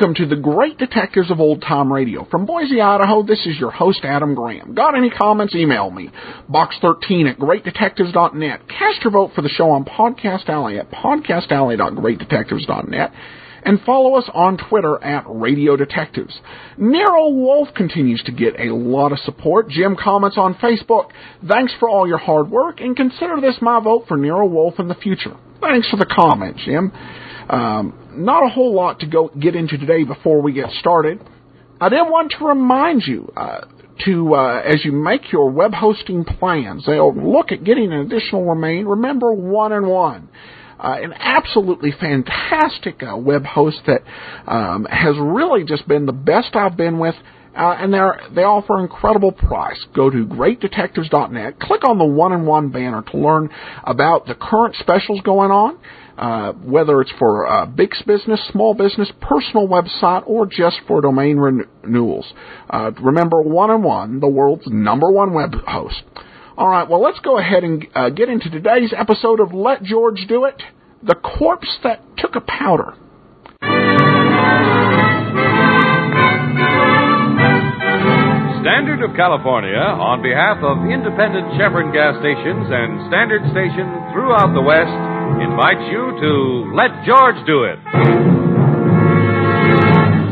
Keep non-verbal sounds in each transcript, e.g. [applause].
Welcome to the Great Detectives of Old Time Radio. From Boise, Idaho, this is your host, Adam Graham. Got any comments? Email me. Box13 at greatdetectives.net. Cast your vote for the show on Podcast Alley at podcastalley.greatdetectives.net. And follow us on Twitter at Radio Detectives. Nero Wolfe continues to get a lot of support. Jim comments on Facebook. Thanks for all your hard work and consider this my vote for Nero Wolfe in the future. Thanks for the comment, Jim. Um, not a whole lot to go get into today before we get started. I did want to remind you uh, to uh, as you make your web hosting plans, they'll look at getting an additional domain. Remember one and one. Uh, an absolutely fantastic uh, web host that um, has really just been the best I've been with. Uh, and they offer incredible price. Go to greatdetectives.net, click on the one and one banner to learn about the current specials going on. Uh, whether it's for uh, big business, small business, personal website, or just for domain renewals. Uh, remember, one on one, the world's number one web host. All right, well, let's go ahead and uh, get into today's episode of Let George Do It The Corpse That Took a Powder. Standard of California, on behalf of independent Chevron gas stations and Standard stations throughout the West, invites you to Let George Do It.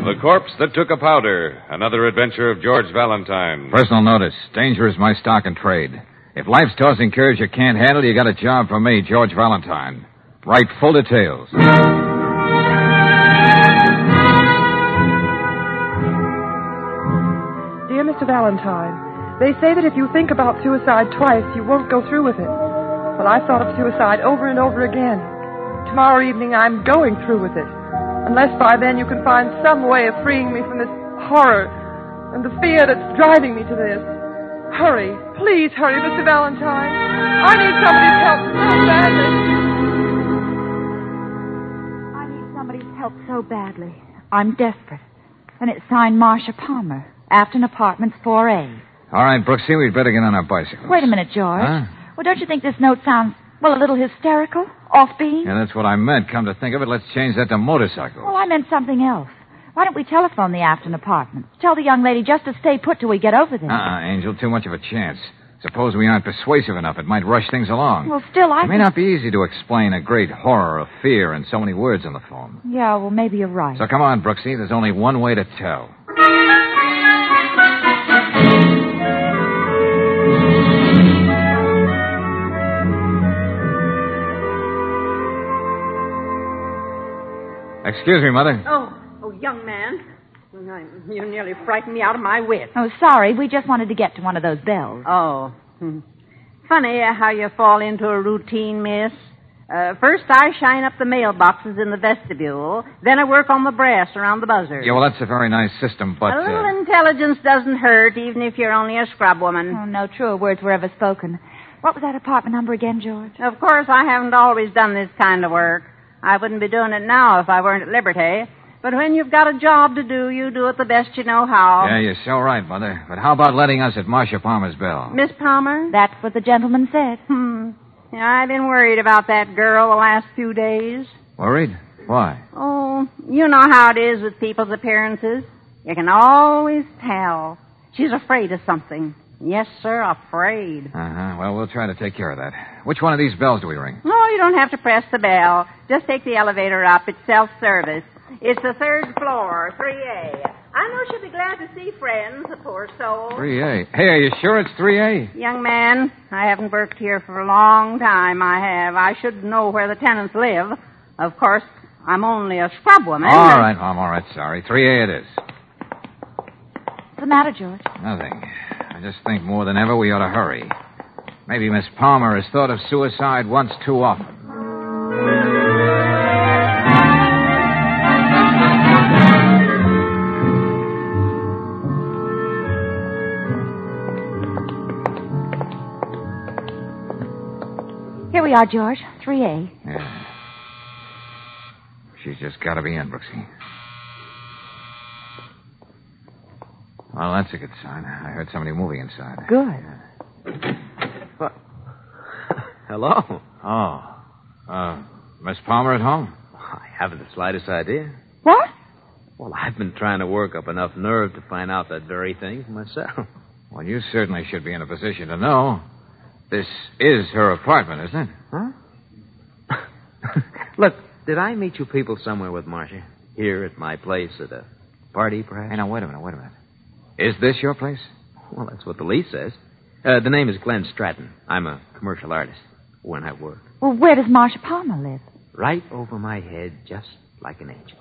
The Corpse That Took a Powder, another adventure of George Valentine. Personal notice. Danger is my stock and trade. If life's tossing curves you can't handle, you got a job for me, George Valentine. Write full details. Dear Mr. Valentine, they say that if you think about suicide twice, you won't go through with it. Well, I've thought of suicide over and over again. Tomorrow evening, I'm going through with it. Unless by then you can find some way of freeing me from this horror and the fear that's driving me to this. Hurry. Please hurry, Mr. Valentine. I need somebody's help so badly. I need somebody's help so badly. I'm desperate. And it's signed Marcia Palmer, Afton Apartments 4A. All right, Brooksy, we'd better get on our bicycles. Wait a minute, George. Huh? Well, don't you think this note sounds, well, a little hysterical? Offbeat? Yeah, that's what I meant. Come to think of it, let's change that to motorcycle. Well, I meant something else. Why don't we telephone the Afton Apartments? Tell the young lady just to stay put till we get over there. Uh-uh, Angel, too much of a chance. Suppose we aren't persuasive enough. It might rush things along. Well, still, I it may think- not be easy to explain a great horror of fear in so many words on the phone. Yeah, well, maybe you're right. So come on, Brooksy. There's only one way to tell. Excuse me, Mother. Oh, oh, young man. You nearly frightened me out of my wits. Oh, sorry. We just wanted to get to one of those bells. Oh. hmm. Funny how you fall into a routine, miss. Uh, first, I shine up the mailboxes in the vestibule. Then I work on the brass around the buzzer. Yeah, well, that's a very nice system, but. a little Uh, intelligence doesn't hurt, even if you're only a scrub woman. Oh, no truer words were ever spoken. What was that apartment number again, George? Of course, I haven't always done this kind of work. I wouldn't be doing it now if I weren't at liberty. But when you've got a job to do, you do it the best you know how. yeah, you're so right, Mother. But how about letting us at Marcia Palmer's bell? Miss Palmer? That's what the gentleman said. Hmm. Yeah, I've been worried about that girl the last few days. Worried? Why? Oh, you know how it is with people's appearances. You can always tell. She's afraid of something. Yes, sir, afraid. Uh huh. Well, we'll try to take care of that. Which one of these bells do we ring? No, you don't have to press the bell. Just take the elevator up. It's self-service. It's the third floor, 3A. I know she'll be glad to see friends, the poor soul. 3A. Hey, are you sure it's 3A? Young man, I haven't worked here for a long time. I have. I should know where the tenants live. Of course, I'm only a scrub woman. All right, Mom, all right, sorry. 3A it is. What's the matter, George? Nothing. I just think more than ever we ought to hurry. Maybe Miss Palmer has thought of suicide once too often. Here we are, George. 3A. Yeah. She's just got to be in, Brooksy. Well, that's a good sign. I heard somebody moving inside. Good. [laughs] Hello. Oh. Uh, Miss Palmer at home? I haven't the slightest idea. What? Well, I've been trying to work up enough nerve to find out that very thing for myself. [laughs] Well, you certainly should be in a position to know. This is her apartment, isn't it? Huh? [laughs] Look, did I meet you people somewhere with Marcia? Here at my place at a party, perhaps? Hey, now, wait a minute, wait a minute. Is this your place? Well, that's what the lease says. Uh, the name is Glenn Stratton. I'm a commercial artist when I work. Well, where does Marcia Palmer live? Right over my head, just like an angel.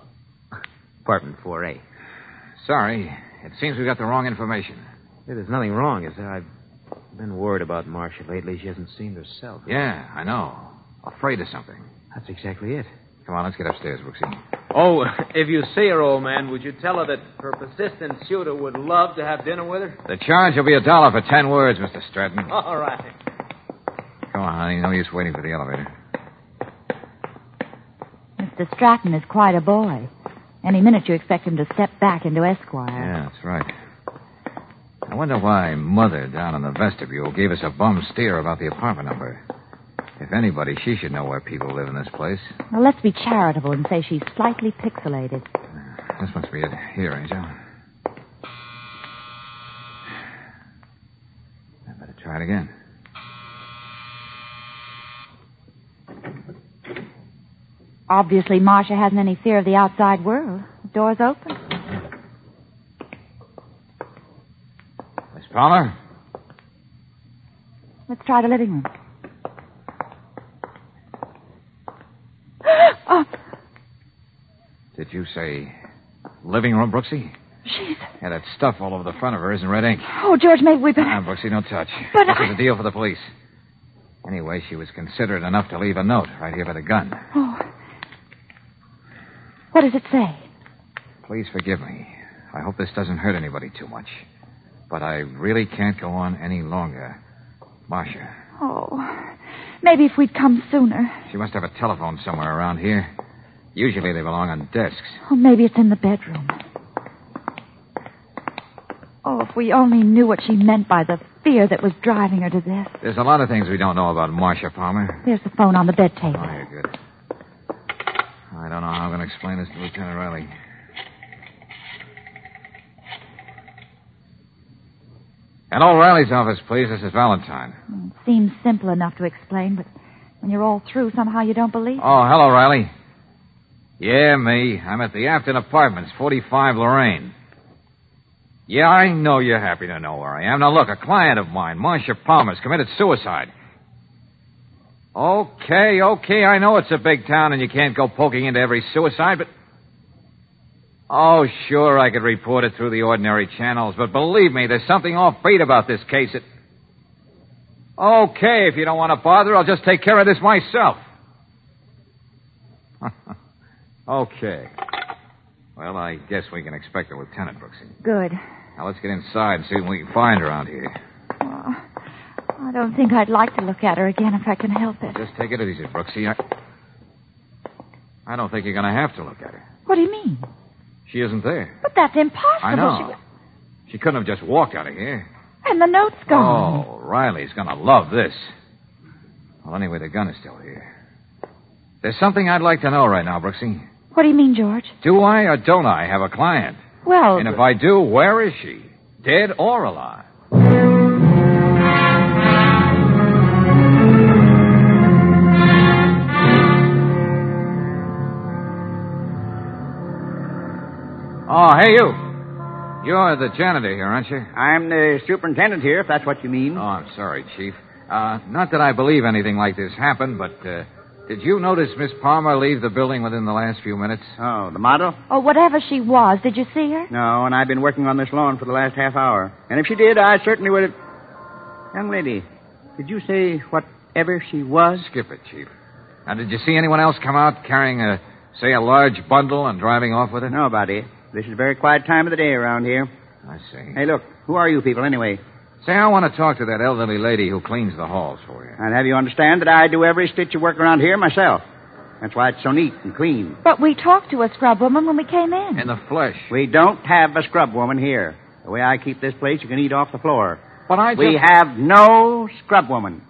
Apartment 4A. Sorry. It seems we got the wrong information. Yeah, there's nothing wrong, is there? I've been worried about Marcia lately. She hasn't seemed herself. Yeah, I know. Afraid of something. That's exactly it. Come on, let's get upstairs, Brooksy. Oh, [laughs] if you see her, old man, would you tell her that her persistent suitor would love to have dinner with her? The charge will be a dollar for ten words, Mr. Stratton. [laughs] All right. Come on, honey. No use waiting for the elevator. Mr. Stratton is quite a boy. Any minute you expect him to step back into Esquire. Yeah, that's right. I wonder why Mother down in the vestibule gave us a bum steer about the apartment number. If anybody, she should know where people live in this place. Well, let's be charitable and say she's slightly pixelated. This must be it. Here, Angel. I better try it again. Obviously, Marcia hasn't any fear of the outside world. The door's open. Miss Palmer? Let's try the living room. oh, Did you say living room, Brooksy? she's. Yeah, that stuff all over the front of her isn't red ink. Oh, George, maybe we better. Ah, Brooksy, don't touch. But this I- is a deal for the police. Anyway, she was considerate enough to leave a note right here by the gun. Oh. What does it say? Please forgive me. I hope this doesn't hurt anybody too much. But I really can't go on any longer. Marcia, Oh, maybe if we'd come sooner. she must have a telephone somewhere around here. Usually they belong on desks. Oh, maybe it's in the bedroom. Oh, if we only knew what she meant by the fear that was driving her to this. There's a lot of things we don't know about Marcia Palmer. There's the phone on the bed table. Oh, you're good. I don't know how I'm going to explain this to Lieutenant Riley. Hello, Riley's office, please. This is Valentine. It seems simple enough to explain, but when you're all through, somehow you don't believe. Oh, hello, Riley. Yeah, me. I'm at the Afton Apartments, 45 Lorraine. Yeah, I know you're happy to know where I am. Now, look, a client of mine, Marcia Palmer's committed suicide. Okay, okay, I know it's a big town and you can't go poking into every suicide, but. Oh, sure, I could report it through the ordinary channels, but believe me, there's something offbeat about this case. It... Okay, if you don't want to bother, I'll just take care of this myself. [laughs] okay. Well, I guess we can expect a lieutenant, Brooksy. Good. Now let's get inside and see what we can find around here. Oh, I don't think I'd like to look at her again if I can help it. Just take it easy, Brooksy. I, I don't think you're going to have to look at her. What do you mean? She isn't there. But that's impossible. I know. She. She couldn't have just walked out of here. And the note's gone. Oh, Riley's going to love this. Well, anyway, the gun is still here. There's something I'd like to know right now, Brooksy. What do you mean, George? Do I or don't I have a client? Well, And if I do, where is she? Dead or alive? Oh, hey, you. You're the janitor here, aren't you? I'm the superintendent here, if that's what you mean. Oh, I'm sorry, Chief. Uh, not that I believe anything like this happened, but uh, did you notice Miss Palmer leave the building within the last few minutes? Oh, the model? oh, whatever she was, did you see her? No, and I've been working on this lawn for the last half hour. And if she did, I certainly would have. Young lady, did you say whatever she was? Skip it, Chief. Now, did you see anyone else come out carrying a, say, a large bundle and driving off with it? Nobody. This is a very quiet time of the day around here. I see. Hey, look, who are you people anyway? Say, I want to talk to that elderly lady who cleans the halls for you. And have you understand that I do every stitch of work around here myself? That's why it's so neat and clean. But we talked to a scrub woman when we came in. In the flesh. We don't have a scrub woman here. The way I keep this place, you can eat off the floor. But I just... We have no scrub woman.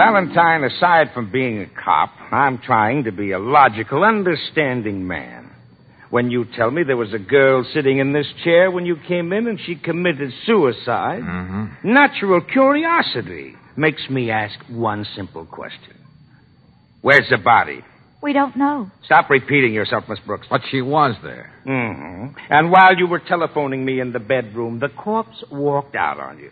Valentine, aside from being a cop, I'm trying to be a logical, understanding man. When you tell me there was a girl sitting in this chair when you came in and she committed suicide, Mm-hmm. natural curiosity makes me ask one simple question. Where's the body? We don't know. Stop repeating yourself, Miss Brooks. But she was there. Mm-hmm. And while you were telephoning me in the bedroom, the corpse walked out on you.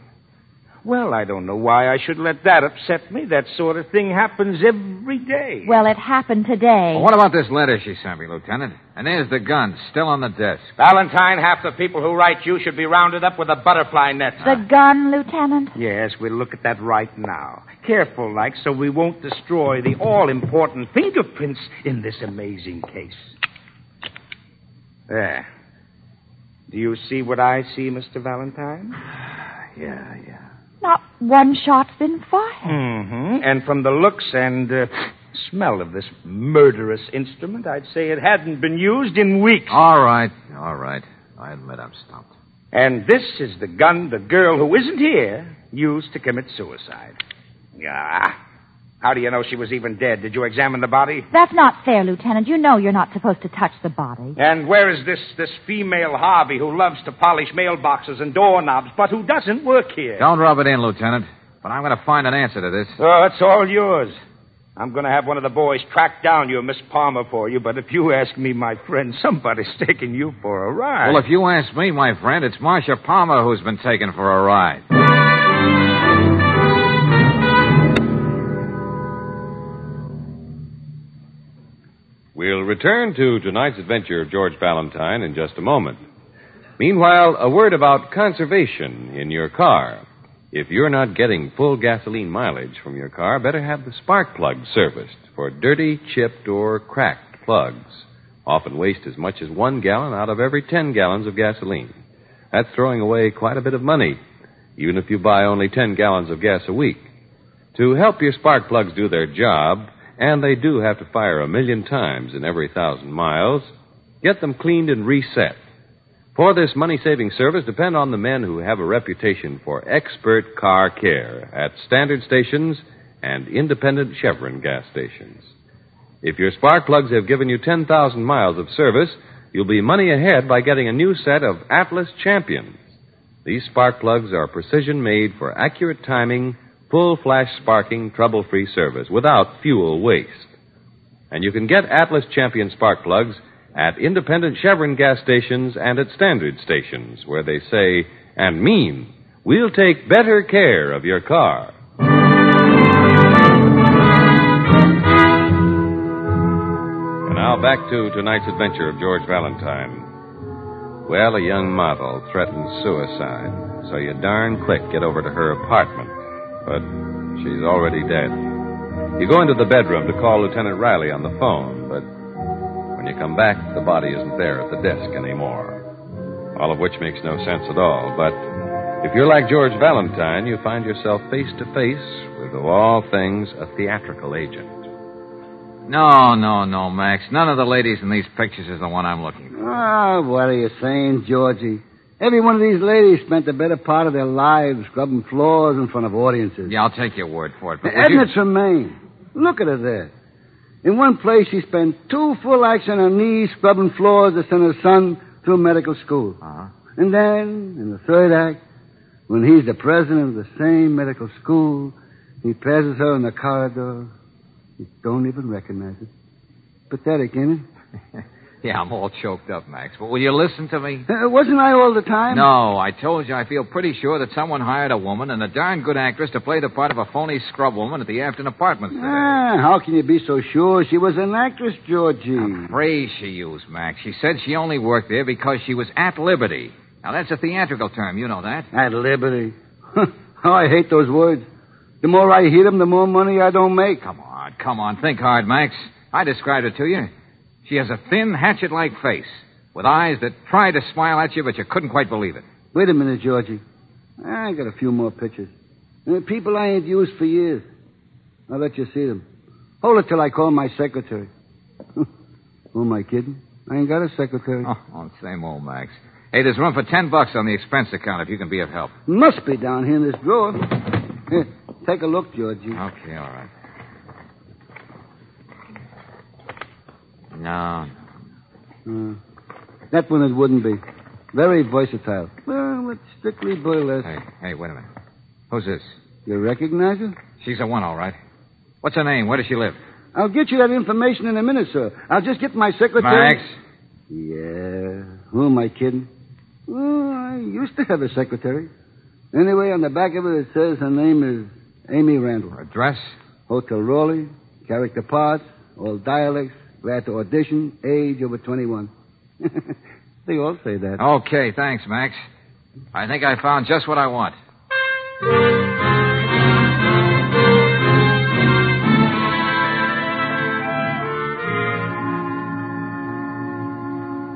Well, I don't know why I should let that upset me. That sort of thing happens every day. Well, it happened today. Well, what about this letter she sent me, Lieutenant? And there's the gun, still on the desk. Valentine, half the people who write you should be rounded up with a butterfly net. The gun, Lieutenant? Yes, we'll look at that right now. Careful, like, so we won't destroy the all important fingerprints in this amazing case. There. Do you see what I see, Mr. Valentine? [sighs] Yeah, yeah. Not one shot's been fired. Mm-hmm. And from the looks and uh, smell of this murderous instrument, I'd say it hadn't been used in weeks. All right, all right. I admit I'm stumped. And this is the gun the girl who isn't here used to commit suicide. Ah. How do you know she was even dead? Did you examine the body? That's not fair, Lieutenant. You know you're not supposed to touch the body. And where is this this female Harvey who loves to polish mailboxes and doorknobs, but who doesn't work here? Don't rub it in, Lieutenant. But I'm going to find an answer to this. Oh, it's all yours. I'm going to have one of the boys track down your Miss Palmer for you, but if you ask me, my friend, somebody's [laughs] taking you for a ride. Well, if you ask me, my friend, it's Marcia Palmer who's been taken for a ride. We'll return to tonight's adventure of George Valentine in just a moment. Meanwhile, a word about conservation in your car. If you're not getting full gasoline mileage from your car, better have the spark plug serviced for dirty, chipped, or cracked plugs. Often waste as much as one gallon out of every ten gallons of gasoline. That's throwing away quite a bit of money, even if you buy only ten gallons of gas a week. To help your spark plugs do their job, and they do have to fire a million times in every thousand miles, get them cleaned and reset. For this money saving service, depend on the men who have a reputation for expert car care at standard stations and independent Chevron gas stations. If your spark plugs have given you 10,000 miles of service, you'll be money ahead by getting a new set of Atlas Champions. These spark plugs are precision made for accurate timing, full flash sparking, trouble free service without fuel waste. And you can get Atlas Champion spark plugs at independent Chevron gas stations and at standard stations where they say and mean, we'll take better care of your car. And now back to tonight's adventure of George Valentine. Well, a young model threatens suicide, so you darn quick get over to her apartment. But she's already dead. You go into the bedroom to call Lieutenant Riley on the phone, but when you come back, the body isn't there at the desk anymore. All of which makes no sense at all. But if you're like George Valentine, you find yourself face to face with, of all things, a theatrical agent. No, no, no, Max. None of the ladies in these pictures is the one I'm looking for. Ah, what are you saying, Georgie? Every one of these ladies spent the better part of their lives scrubbing floors in front of audiences. Yeah, I'll take your word for it. But would you... Edna Tremaine. Look at her there. In one place, she spent two full acts on her knees scrubbing floors to send her son through medical school. Uh-huh. And then, in the third act, when he's the president of the same medical school, he passes her in the corridor. You don't even recognize it. Pathetic, ain't it? [laughs] yeah, I'm all choked up, Max. But will you listen to me? Uh, wasn't I all the time? No, I told you I feel pretty sure that someone hired a woman and a darn good actress to play the part of a phony scrub woman at the Afton Apartments today. Ah, how can you be so sure she was an actress, Georgie? A phrase she used, Max. She said she only worked there because she was at liberty. Now, that's a theatrical term. You know that. At liberty. [laughs] oh, I hate those words. The more I hear them, the more money I don't make. Come on, come on. Think hard, Max. I described it to you. She has a thin, hatchet like face, with eyes that tried to smile at you, but you couldn't quite believe it. Wait a minute, Georgie. I got a few more pictures. Uh, people I ain't used for years. I'll let you see them. Hold it till I call my secretary. Who am I kidding? I ain't got a secretary. Oh, oh, same old Max. Hey, there's room for ten bucks on the expense account if you can be of help. Must be down here in this drawer. Here, [laughs] take a look, Georgie. Okay, all right. No, Uh, that one it wouldn't be. Very versatile. Well, it's strictly burlesque. Hey, hey, wait a minute. Who's this? You recognize her? She's the one, all right. What's her name? Where does she live? I'll get you that information in a minute, sir. I'll just get my secretary. Max? Yeah. Who am I kidding? Well, I used to have a secretary. Anyway, on the back of it, it says her name is Amy Randall. Address? Hotel Raleigh, character parts, all dialects, glad to audition, age over 21. [laughs] they all say that. Okay, thanks, Max. I think I found just what I want.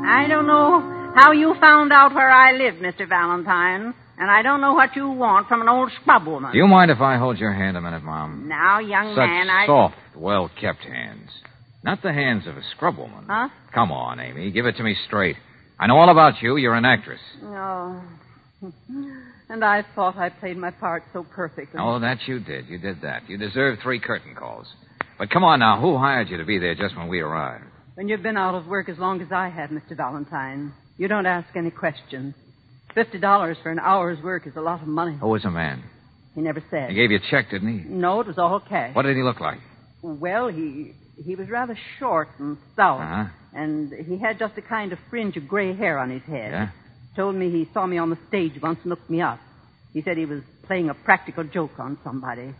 I don't know how you found out where I live, Mr. Valentine, and I don't know what you want from an old scrub woman. Do you mind if I hold your hand a minute, Mom? Now, young Such man, I. soft, well kept hands. Not the hands of a scrub woman. Huh? Come on, Amy. Give it to me straight. I know all about you. You're an actress. Oh. [laughs] And I thought I played my part so perfectly. Oh, that you did. You did that. You deserve three curtain calls. But come on now. Who hired you to be there just when we arrived? When you've been out of work as long as I have, Mr. Valentine, you don't ask any questions. Fifty dollars for an hour's work is a lot of money. Who was the man? He never said. He gave you a check, didn't he? No, it was all cash. What did he look like? Well, he he was rather short and stout, Uh-huh. and he had just a kind of fringe of gray hair on his head. Yeah? Told me he saw me on the stage once and looked me up. He said he was playing a practical joke on somebody.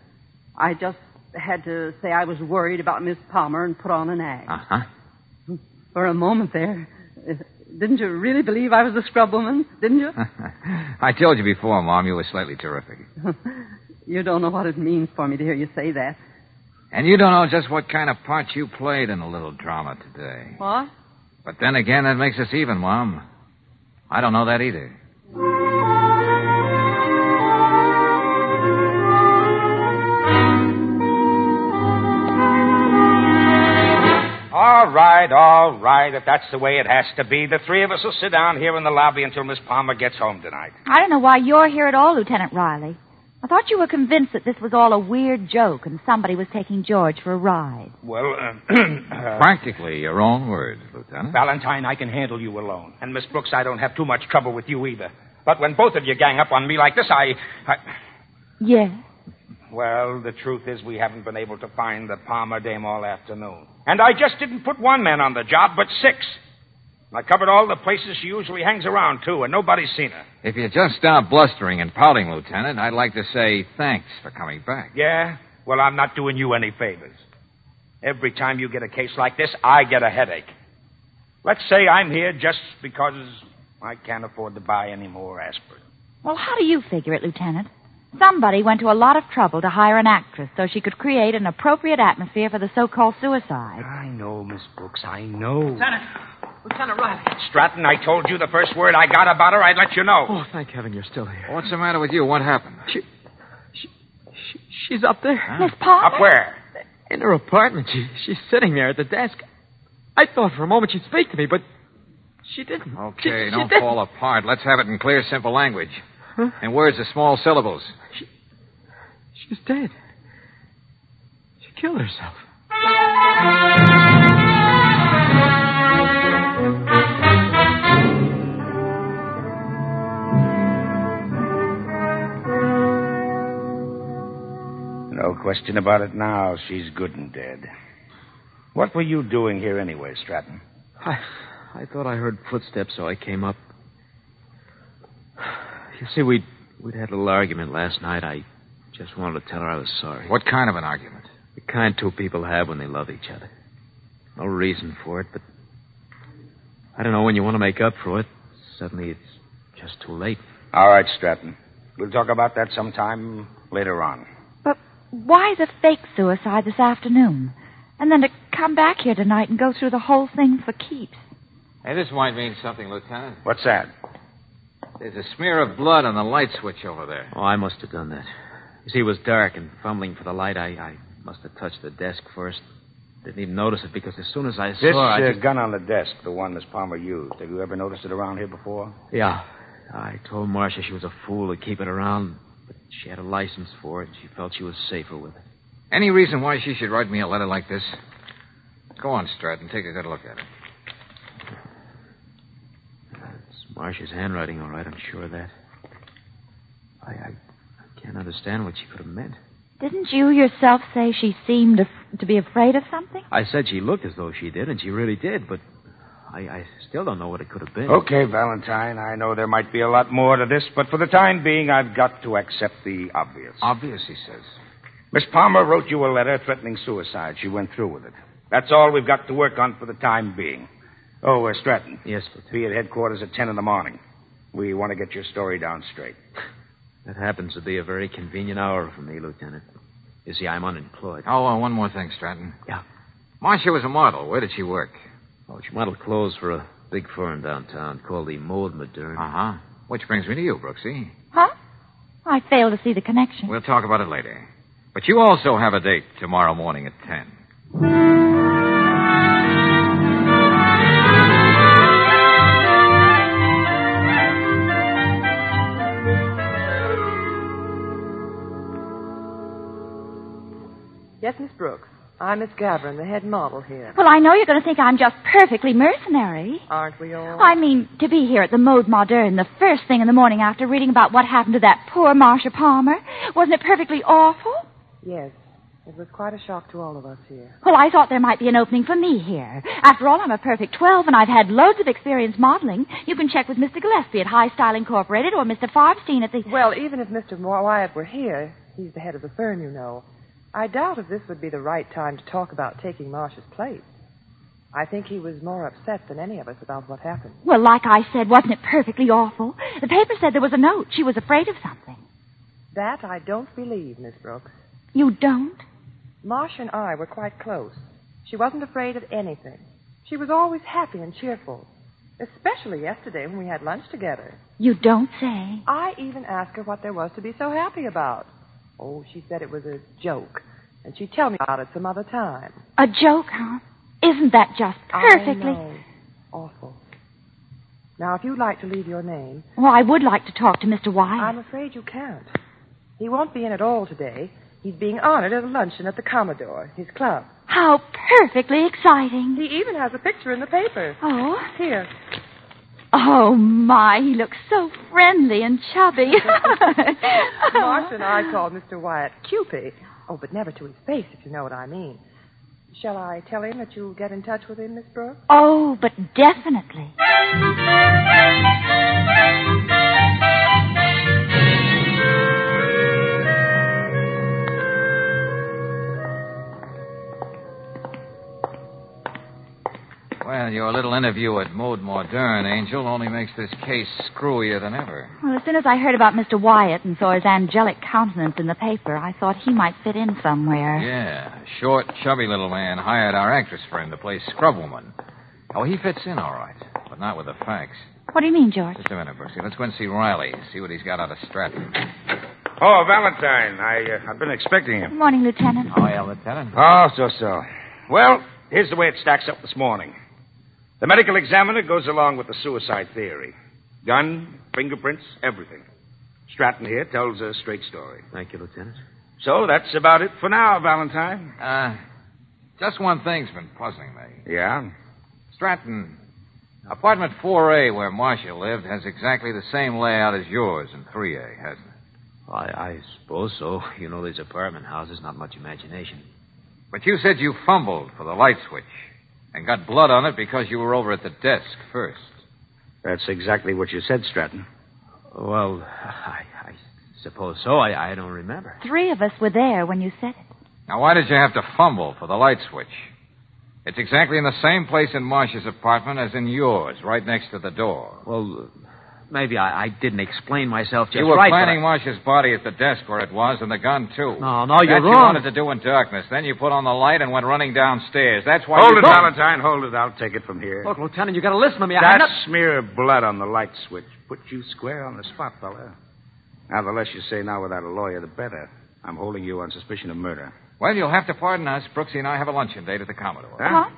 I just had to say I was worried about Miss Palmer and put on an act. Uh-huh. For a moment there. [laughs] Didn't you really believe I was the scrub woman? Didn't you? [laughs] I told you before, Mom, you were slightly terrific. [laughs] you don't know what it means for me to hear you say that. And you don't know just what kind of part you played in the little drama today. What? But then again, that makes us even, Mom. I don't know that either. All right, all right. If that's the way it has to be, the three of us will sit down here in the lobby until Miss Palmer gets home tonight. I don't know why you're here at all, Lieutenant Riley. I thought you were convinced that this was all a weird joke and somebody was taking George for a ride. Well, uh, [clears throat] uh, Practically your own words, Lieutenant. Valentine, I can handle you alone. And Miss Brooks, I don't have too much trouble with you either. But when both of you gang up on me like this, I. I... Yes. Well, the truth is we haven't been able to find the Palmer dame all afternoon. And I just didn't put one man on the job, but six. I covered all the places she usually hangs around, too, and nobody's seen her. If you just stop blustering and pouting, Lieutenant, I'd like to say thanks for coming back. Yeah? Well, I'm not doing you any favors. Every time you get a case like this, I get a headache. Let's say I'm here just because I can't afford to buy any more aspirin. Well, how do you figure it, Lieutenant? Somebody went to a lot of trouble to hire an actress so she could create an appropriate atmosphere for the so-called suicide. I know, Miss Brooks, I know. Lieutenant, Lieutenant Riley. Stratton, I told you the first word I got about her, I'd let you know. Oh, thank heaven you're still here. What's the matter with you? What happened? She, she, she she's up there. Miss Palmer? Up where? In her apartment. She, she's sitting there at the desk. I thought for a moment she'd speak to me, but she didn't. Okay, She- she don't didn't. fall apart. Let's have it in clear, simple language. Huh? In words of small syllables. She, she's dead. She killed herself. No question about it now. She's good and dead. What were you doing here anyway, Stratton? I, I thought I heard footsteps, so I came up. You see, we'd, we'd had a little argument last night. I just wanted to tell her I was sorry. What kind of an argument? The kind two people have when they love each other. No reason for it, but I don't know when you want to make up for it. Suddenly it's just too late. All right, Stratton. We'll talk about that sometime later on. But why the fake suicide this afternoon? And then to come back here tonight and go through the whole thing for keeps. Hey, this might mean something, Lieutenant. What's that? There's a smear of blood on the light switch over there. Oh, I must have done that. You see, it was dark, and fumbling for the light, I, I must have touched the desk first. Didn't even notice it because as soon as I This saw it, I uh, just... gun on the desk, the one Miss Palmer used. Have you ever noticed it around here before? Yeah. I told Marcia she was a fool to keep it around, but she had a license for it, and she felt she was safer with it. Any reason why she should write me a letter like this? Go on, Stratton. Take a good look at it. It's Marcia's handwriting, all right, I'm sure of that. I, I, I can't understand what she could have meant. Didn't you yourself say she seemed af- to be afraid of something? I said she looked as though she did, and she really did, but I, I still don't know what it could have been. Okay, Valentine. I know there might be a lot more to this, but for the time being, I've got to accept the obvious. Obvious, he says. Miss Palmer wrote you a letter threatening suicide. She went through with it. That's all we've got to work on for the time being. Oh, uh, Stratton. Yes, Lieutenant. Be at headquarters at 10 in the morning. We want to get your story down straight. [laughs] That happens to be a very convenient hour for me, Lieutenant. You see, I'm unemployed. Oh, uh, one more thing, Stratton. Yeah. Marcia was a model. Where did she work? Oh, she modeled clothes for a big firm downtown called the Mode Moderne. Uh huh. Which brings me to you, Brooksy. Huh? I fail to see the connection. We'll talk about it later. But you also have a date tomorrow morning at 10. Yes, Miss Brooks. I'm Miss Gavin, the head model here. Well, I know you're going to think I'm just perfectly mercenary. Aren't we all? I mean, to be here at the Mode Moderne the first thing in the morning after reading about what happened to that poor Marcia Palmer. Wasn't it perfectly awful? Yes. It was quite a shock to all of us here. Well, I thought there might be an opening for me here. After all, I'm a perfect 12 and I've had loads of experience modeling. You can check with Mr. Gillespie at High Style Incorporated or Mr. Farbstein at the. Well, even if Mr. Wyatt were here, he's the head of the firm, you know. I doubt if this would be the right time to talk about taking Marcia's place. I think he was more upset than any of us about what happened. Well, like I said, wasn't it perfectly awful? The paper said there was a note. She was afraid of something. That I don't believe, Miss Brooks. You don't? Marcia and I were quite close. She wasn't afraid of anything. She was always happy and cheerful, especially yesterday when we had lunch together. You don't say. I even asked her what there was to be so happy about. Oh, she said it was a joke, and she'd tell me about it some other time. A joke, huh? Isn't that just perfectly. Awful. Now, if you'd like to leave your name. Well, I would like to talk to Mr. Wyatt. I'm afraid you can't. He won't be in at all today. He's being honored at a luncheon at the Commodore, his club. How perfectly exciting. He even has a picture in the paper. Oh? Here. Oh, my, he looks so friendly and chubby. [laughs] [laughs] Marcia and I called Mr. Wyatt Cupid. Oh, but never to his face, if you know what I mean. Shall I tell him that you'll get in touch with him, Miss Brooks? Oh, but definitely. Well, your little interview at Mode Moderne, Angel, only makes this case screwier than ever. Well, as soon as I heard about Mr. Wyatt and saw his angelic countenance in the paper, I thought he might fit in somewhere. Yeah, short, chubby little man hired our actress friend to play scrubwoman. Oh, he fits in all right, but not with the facts. What do you mean, George? Just a minute, Brooksy. Let's go and see Riley, see what he's got out of Stratton. Oh, Valentine. I, uh, I've been expecting you. Good morning, Lieutenant. Oh, yeah, Lieutenant. Oh, so so. Well, here's the way it stacks up this morning. The medical examiner goes along with the suicide theory. Gun, fingerprints, everything. Stratton here tells a straight story. Thank you, Lieutenant. So that's about it for now, Valentine. Uh, just one thing's been puzzling me. Yeah? Stratton, apartment 4A where Marcia lived has exactly the same layout as yours in 3A, hasn't it? I, I suppose so. [laughs] You know, these apartment houses, not much imagination. But you said you fumbled for the light switch and got blood on it because you were over at the desk first. That's exactly what you said, Stratton. Well, I, I suppose so. I, I don't remember. Three of us were there when you said it. Now, why did you have to fumble for the light switch? It's exactly in the same place in Marcia's apartment as in yours, right next to the door. Well, maybe I, I didn't explain myself just right. you were right. but planning I- Marcia's body at the desk where it was, and the gun too. No, no, you're that you wanted to do in darkness. Then you put on the light and went running downstairs. That's why Hold you it, Valentine. Hold it. I'll take it from here. Look, Lieutenant, you got to listen to me. I'm that not... smear of blood on the light switch put you square on the spot, fella. Now, the less you say now without a lawyer, the better. I'm holding you on suspicion of murder. Well, you'll have to pardon us. Brooksy and I have a luncheon date at the Commodore. Huh?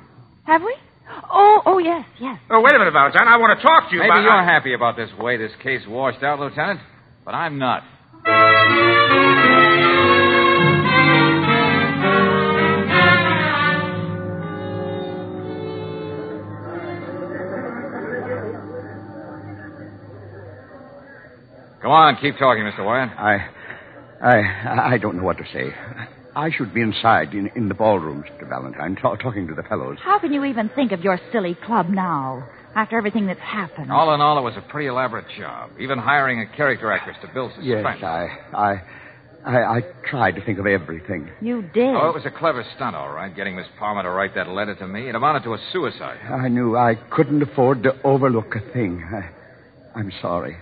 Have we? Oh, oh, yes, yes. Oh, wait a minute, Valentine. I want to talk to you Maybe about... you're happy about this way this case washed out, Lieutenant, but I'm not. Come on, keep talking, Mr. Wyatt. I, I, I don't know what to say. I should be inside in, in the ballroom, Mr. Valentine, ta- talking to the fellows. How can you even think of your silly club now, after everything that's happened? All in all, it was a pretty elaborate job. Even hiring a character actress to build suspense. Yes, I, I, I, I tried to think of everything. You did. Oh, it was a clever stunt, all right, getting Miss Palmer to write that letter to me. It amounted to a suicide. I knew I couldn't afford to overlook a thing. I, I'm sorry.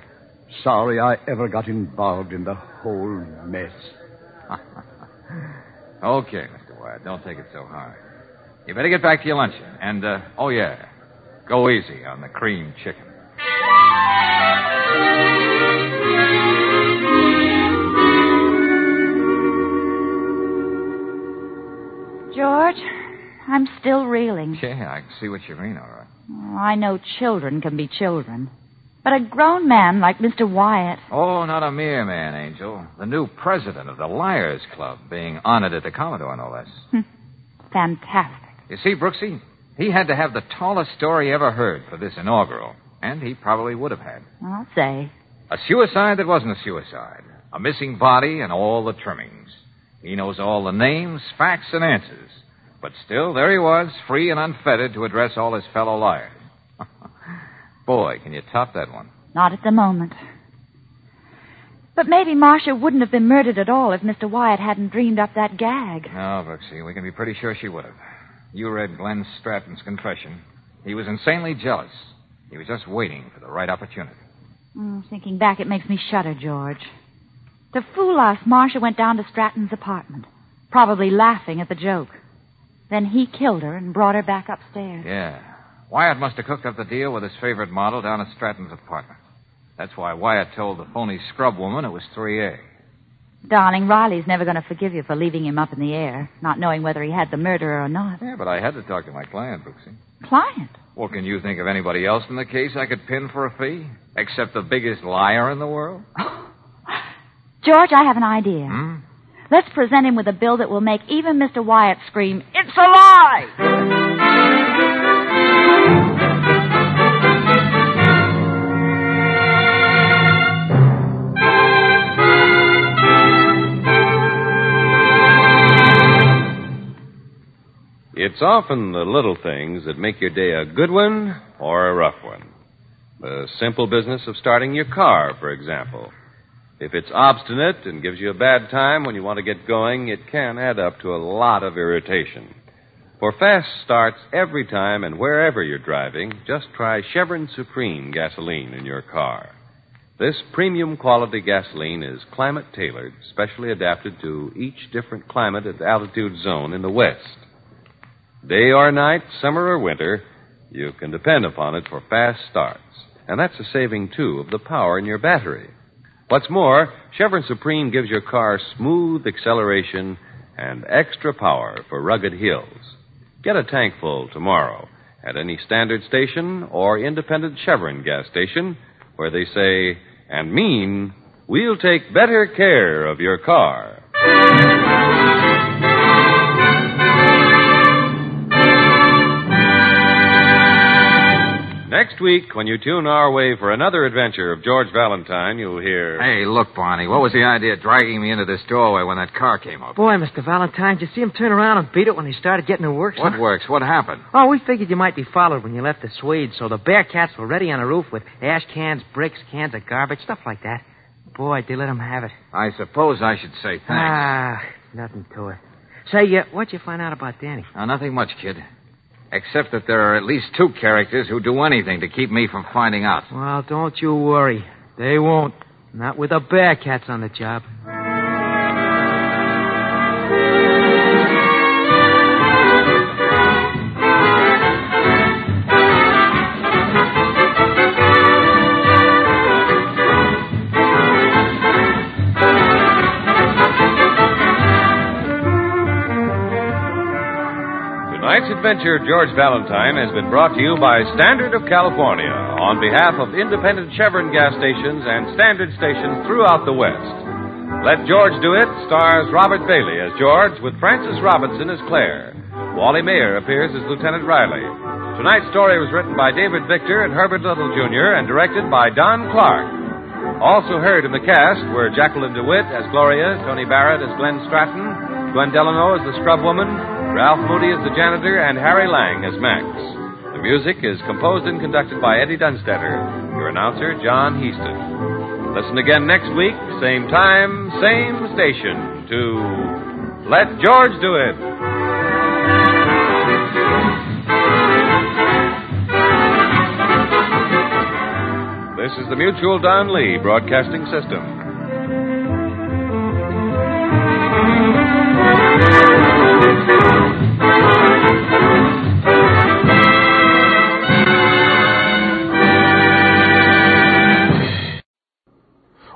Sorry I ever got involved in the whole mess. [laughs] Okay, Mr. Wyatt, don't take it so hard. You better get back to your luncheon. And, uh, oh, yeah, go easy on the cream chicken. George, I'm still reeling. Yeah, I can see what you mean, all right. Oh, I know children can be children. But a grown man like Mr. Wyatt. Oh, not a mere man, Angel. The new president of the Liars Club, being honored at the Commodore, no less. Hmm. Fantastic. You see, Brooksy, he had to have the tallest story ever heard for this inaugural, and he probably would have had. I'll say. A suicide that wasn't a suicide. A missing body and all the trimmings. He knows all the names, facts, and answers. But still, there he was, free and unfettered to address all his fellow liars. Boy, can you top that one. Not at the moment. But maybe Marcia wouldn't have been murdered at all if Mr. Wyatt hadn't dreamed up that gag. No, Brooksy, we can be pretty sure she would have. You read Glenn Stratton's confession. He was insanely jealous. He was just waiting for the right opportunity. Mm, thinking back, it makes me shudder, George. To fool us, Marcia went down to Stratton's apartment, probably laughing at the joke. Then he killed her and brought her back upstairs. Yeah. Wyatt must have cooked up the deal with his favorite model down at Stratton's apartment. That's why Wyatt told the phony scrub woman it was 3A. Darling, Riley's never going to forgive you for leaving him up in the air, not knowing whether he had the murderer or not. Yeah, but I had to talk to my client, Brooksy. Client? Well, can you think of anybody else in the case I could pin for a fee? Except the biggest liar in the world? [laughs] George, I have an idea. Hmm? Let's present him with a bill that will make even Mr. Wyatt scream, It's a lie! It's often the little things that make your day a good one or a rough one. The simple business of starting your car, for example. If it's obstinate and gives you a bad time when you want to get going, it can add up to a lot of irritation. For fast starts every time and wherever you're driving, just try Chevron Supreme gasoline in your car. This premium quality gasoline is climate tailored, specially adapted to each different climate and altitude zone in the West. Day or night, summer or winter, you can depend upon it for fast starts. And that's a saving, too, of the power in your battery. What's more, Chevron Supreme gives your car smooth acceleration and extra power for rugged hills. Get a tank full tomorrow at any standard station or independent Chevron gas station where they say and mean, we'll take better care of your car. Next week, when you tune our way for another adventure of George Valentine, you'll hear. Hey, look, Barney, what was the idea of dragging me into this doorway when that car came up? Boy, Mr. Valentine, did you see him turn around and beat it when he started getting to work? What son? works? What happened? Oh, we figured you might be followed when you left the Swede, so the Bearcats were ready on the roof with ash cans, bricks, cans of garbage, stuff like that. Boy, they let him have it. I suppose I should say thanks. Ah, nothing to it. Say, uh, what'd you find out about Danny? Uh, nothing much, kid. Except that there are at least two characters who do anything to keep me from finding out. Well, don't you worry. They won't. Not with the Bearcats on the job. Adventure, George Valentine, has been brought to you by Standard of California on behalf of independent Chevron gas stations and Standard stations throughout the West. Let George Do It stars Robert Bailey as George with Frances Robinson as Claire. Wally Maher appears as Lieutenant Riley. Tonight's story was written by David Victor and Herbert Little Jr. and directed by Don Clark. Also heard in the cast were Jacqueline DeWitt as Gloria, Tony Barrett as Glenn Stratton, Gwen Delano as the scrub woman, Ralph Moody is the janitor, and Harry Lang as Max. The music is composed and conducted by Eddie Dunstedter. Your announcer, John Heistand. Listen again next week, same time, same station, to Let George Do It. This is the Mutual Don Lee Broadcasting System.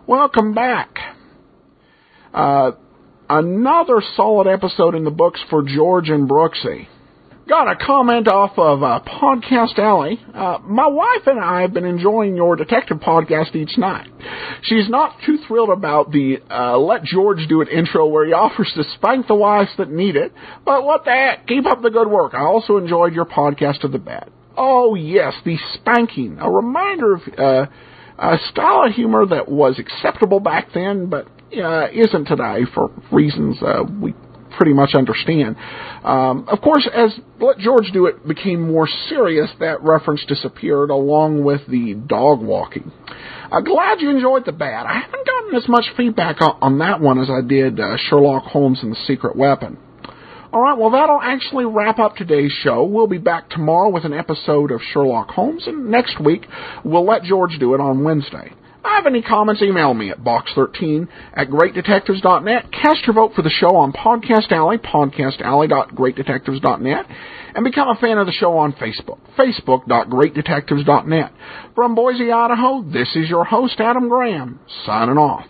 Welcome back. Uh, another solid episode in the books for George and Brooksy. Got a comment off of uh, Podcast Alley. Uh, my wife and I have been enjoying your detective podcast each night. She's not too thrilled about the uh, Let George Do It intro where he offers to spank the wives that need it, but what the heck, keep up the good work. I also enjoyed your podcast of the bed. Oh yes, the spanking. A reminder of uh, a style of humor that was acceptable back then, but uh, isn't today for reasons uh, we pretty much understand. Um, of course, as Let George Do It became more serious, that reference disappeared along with the dog walking. I'm glad you enjoyed the bad. I haven't gotten as much feedback on, on that one as I did uh, Sherlock Holmes and the Secret Weapon. All right, well, that'll actually wrap up today's show. We'll be back tomorrow with an episode of Sherlock Holmes, and next week we'll let George do it on Wednesday. You have any comments, email me at box13 at greatdetectives.net. Cast your vote for the show on Podcast Alley, podcastalley.greatdetectives.net, and become a fan of the show on Facebook, facebook.greatdetectives.net. From Boise, Idaho, this is your host, Adam Graham, signing off.